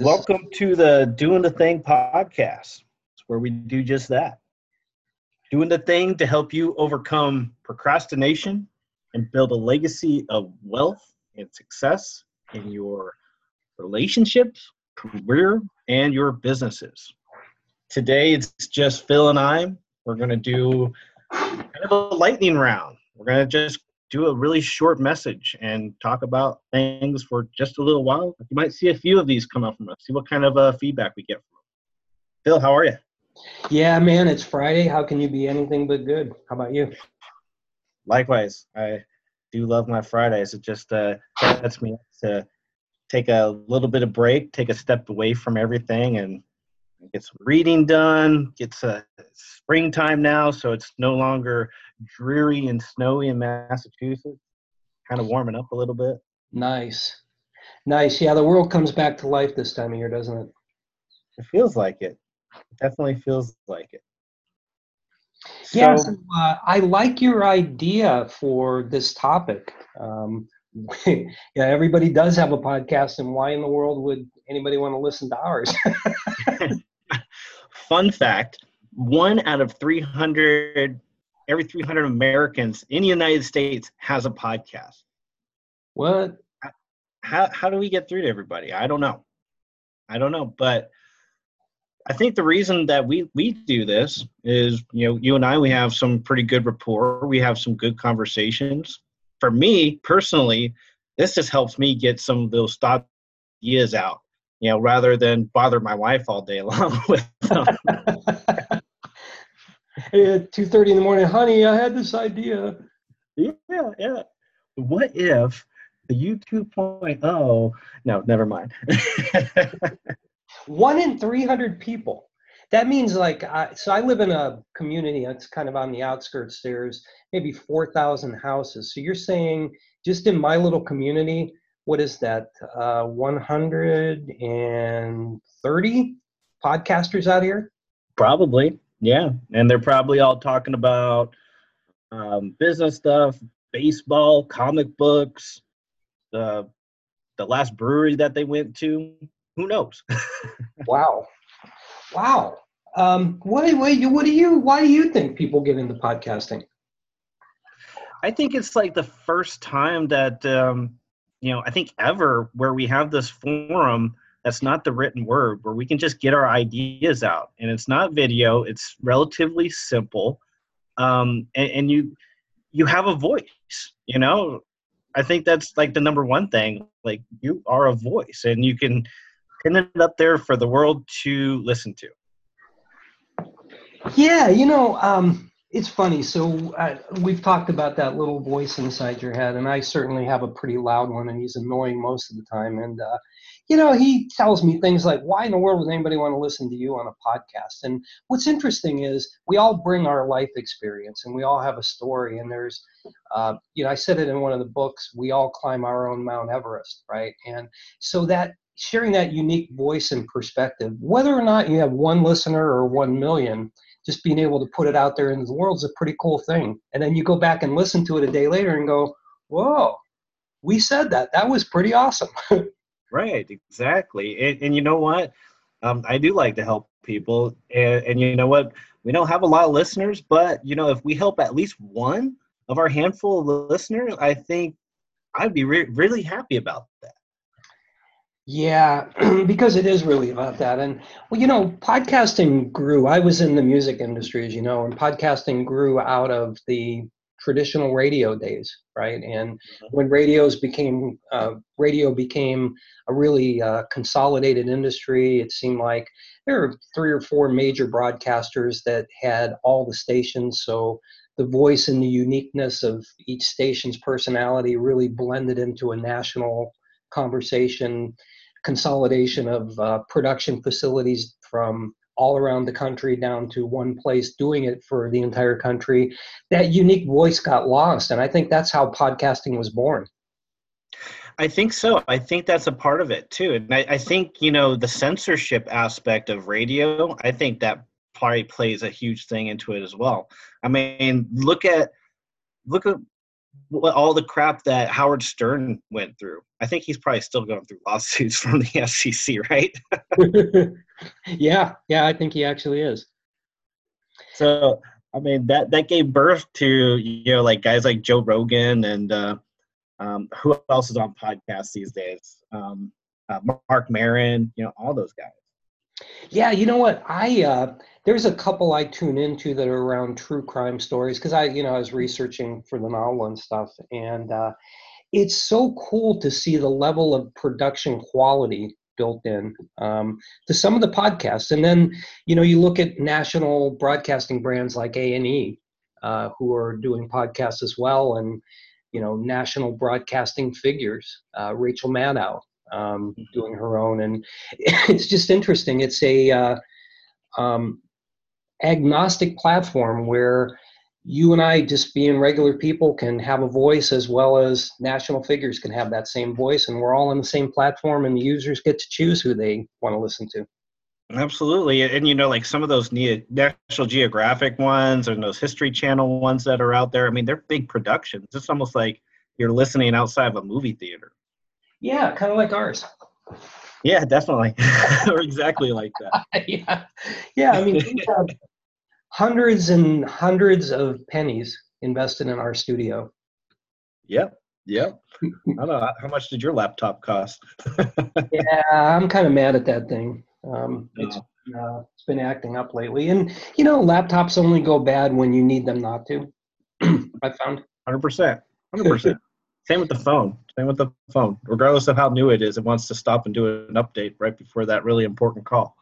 Welcome to the Doing the Thing podcast, It's where we do just that. Doing the thing to help you overcome procrastination and build a legacy of wealth and success in your relationships, career, and your businesses. Today, it's just Phil and I. We're going to do kind of a lightning round. We're going to just do a really short message and talk about things for just a little while. You might see a few of these come out from us. See what kind of uh, feedback we get from them. Phil, how are you? Yeah, man, it's Friday. How can you be anything but good? How about you? Likewise, I do love my Fridays. It just uh, lets me to take a little bit of break, take a step away from everything, and get some reading done. It's uh, springtime now, so it's no longer dreary and snowy in Massachusetts. Kind of warming up a little bit. Nice, nice. Yeah, the world comes back to life this time of year, doesn't it? It feels like it. it definitely feels like it. So, yeah, so, uh, I like your idea for this topic. Um, yeah, everybody does have a podcast, and why in the world would anybody want to listen to ours? Fun fact one out of 300, every 300 Americans in the United States has a podcast. What? How, how do we get through to everybody? I don't know. I don't know. But I think the reason that we, we do this is, you know, you and I, we have some pretty good rapport. We have some good conversations. For me personally, this just helps me get some of those thought ideas out you know, rather than bother my wife all day long with them. at two thirty in the morning, honey, I had this idea. Yeah, yeah. What if the U 2.0? No, never mind. One in three hundred people. That means like, I, so I live in a community that's kind of on the outskirts. There's maybe four thousand houses. So you're saying just in my little community, what is that? Uh, 130 podcasters out here? Probably, yeah. And they're probably all talking about um, business stuff, baseball, comic books, the the last brewery that they went to. Who knows? wow, wow. Um, what, what, what do you? Why do you think people get into podcasting? I think it's like the first time that um, you know, I think ever where we have this forum that's not the written word, where we can just get our ideas out. And it's not video, it's relatively simple. Um, and, and you you have a voice, you know. I think that's like the number one thing. Like you are a voice and you can pin it up there for the world to listen to. Yeah, you know, um, it's funny. So uh, we've talked about that little voice inside your head, and I certainly have a pretty loud one, and he's annoying most of the time. And uh, you know, he tells me things like, "Why in the world would anybody want to listen to you on a podcast?" And what's interesting is we all bring our life experience, and we all have a story. And there's, uh, you know, I said it in one of the books. We all climb our own Mount Everest, right? And so that sharing that unique voice and perspective, whether or not you have one listener or one million just being able to put it out there into the world is a pretty cool thing. And then you go back and listen to it a day later and go, whoa, we said that. That was pretty awesome. right, exactly. And, and you know what? Um, I do like to help people. And, and you know what? We don't have a lot of listeners, but you know, if we help at least one of our handful of listeners, I think I'd be re- really happy about that. Yeah, because it is really about that. And, well, you know, podcasting grew. I was in the music industry, as you know, and podcasting grew out of the traditional radio days, right? And mm-hmm. when radios became, uh, radio became a really uh, consolidated industry, it seemed like there were three or four major broadcasters that had all the stations. So the voice and the uniqueness of each station's personality really blended into a national conversation consolidation of uh, production facilities from all around the country down to one place doing it for the entire country that unique voice got lost and i think that's how podcasting was born. I think so. I think that's a part of it too and I, I think you know the censorship aspect of radio i think that probably plays a huge thing into it as well. I mean look at look at all the crap that Howard Stern went through. I think he's probably still going through lawsuits from the FCC, right? yeah, yeah, I think he actually is. So, I mean, that that gave birth to you know like guys like Joe Rogan and uh, um, who else is on podcasts these days? Um, uh, Marc Maron, you know, all those guys. Yeah, you know what? I uh, there's a couple I tune into that are around true crime stories because I, you know, I was researching for the novel and stuff, and uh, it's so cool to see the level of production quality built in um, to some of the podcasts. And then, you know, you look at national broadcasting brands like A and E, uh, who are doing podcasts as well, and you know, national broadcasting figures, uh, Rachel Maddow um, doing her own, and it's just interesting. It's a uh, um, agnostic platform where you and I, just being regular people, can have a voice as well as national figures can have that same voice, and we're all on the same platform, and the users get to choose who they want to listen to. Absolutely, and you know, like some of those National Geographic ones and those History Channel ones that are out there. I mean, they're big productions. It's almost like you're listening outside of a movie theater. Yeah, kind of like ours. Yeah, definitely. or exactly like that. yeah. yeah, I mean, we have hundreds and hundreds of pennies invested in our studio. Yep, yep. I don't know. How much did your laptop cost? yeah, I'm kind of mad at that thing. Um, no. it's, uh, it's been acting up lately. And, you know, laptops only go bad when you need them not to, I found. 100%. 100%. Same with the phone. Same with the phone. Regardless of how new it is, it wants to stop and do an update right before that really important call.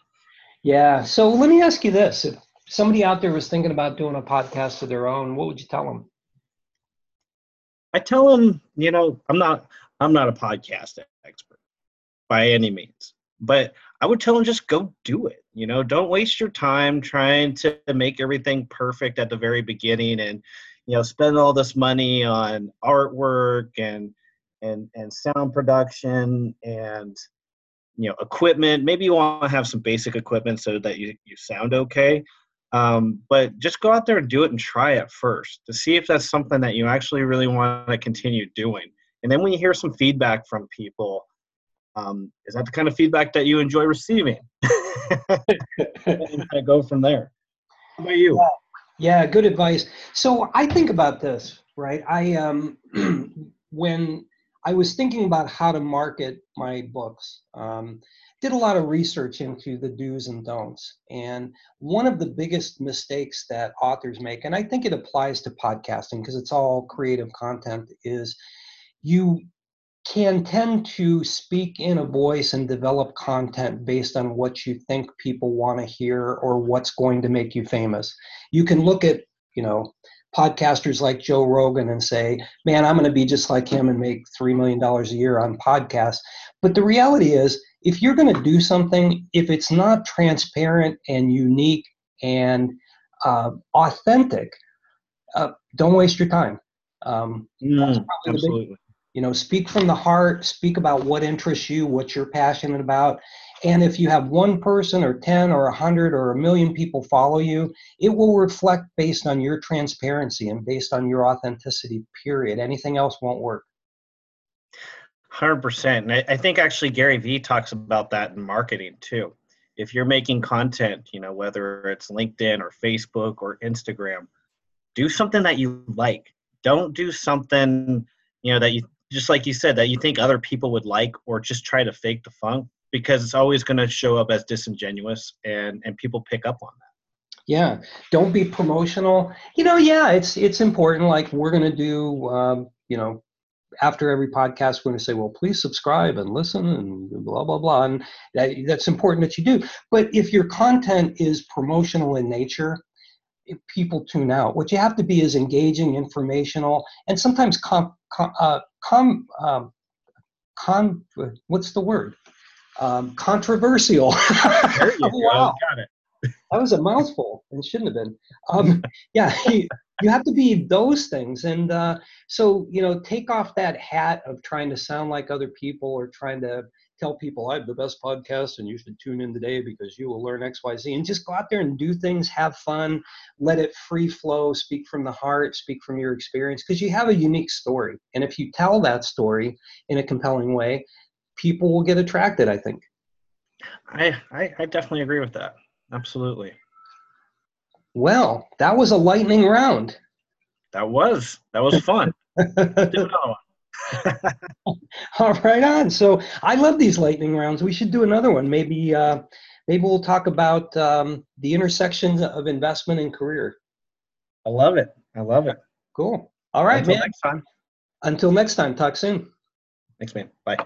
Yeah. So let me ask you this: If somebody out there was thinking about doing a podcast of their own, what would you tell them? I tell them, you know, I'm not, I'm not a podcast expert by any means, but I would tell them just go do it. You know, don't waste your time trying to make everything perfect at the very beginning and you know spend all this money on artwork and and and sound production and you know equipment. Maybe you want to have some basic equipment so that you, you sound okay. Um, but just go out there and do it and try it first to see if that's something that you actually really want to continue doing. And then when you hear some feedback from people um, is that the kind of feedback that you enjoy receiving? And go from there. How about you? Yeah. Yeah, good advice. So I think about this, right? I um when I was thinking about how to market my books, um, did a lot of research into the do's and don'ts. And one of the biggest mistakes that authors make, and I think it applies to podcasting because it's all creative content, is you can tend to speak in a voice and develop content based on what you think people want to hear or what's going to make you famous. You can look at, you know, podcasters like Joe Rogan and say, man, I'm going to be just like him and make $3 million a year on podcasts. But the reality is, if you're going to do something, if it's not transparent and unique and uh, authentic, uh, don't waste your time. Um, mm, absolutely you know speak from the heart speak about what interests you what you're passionate about. And if you have one person or 10 or 100 or a million people follow you it will reflect based on your transparency and based on your authenticity period. Anything else won't work. 100% and i think actually gary vee talks about that in marketing too. If you're making content you know whether it's linkedin or facebook or instagram do something that you like. Don't do something you know that you just like you said that you think other people would like or just try to fake the funk because it's always going to show up as disingenuous and and people pick up on that. Yeah. Don't be promotional. You know yeah it's it's important. Like we're going to do um, you know after every podcast we're going to say well please subscribe and listen and blah blah blah. And that, that's important that you do. But if your content is promotional in nature people tune out. What you have to be is engaging, informational, and sometimes com, com, uh, com, um, con what's the word? Um, controversial. wow. Got it. that was a mouthful and shouldn't have been. Um, yeah, you, you, have to be those things. And uh, so, you know, take off that hat of trying to sound like other people or trying to tell people I have the best podcast and you should tune in today because you will learn XYZ and just go out there and do things, have fun, let it free flow, speak from the heart, speak from your experience because you have a unique story. And if you tell that story in a compelling way, people will get attracted, I think. I, I, I definitely agree with that. Absolutely. Well, that was a lightning round. That was that was fun. All right, on. So I love these lightning rounds. We should do another one. Maybe uh, maybe we'll talk about um, the intersections of investment and career. I love it. I love it. Cool. All right, Until man. next time. Until next time. Talk soon. Thanks, man. Bye.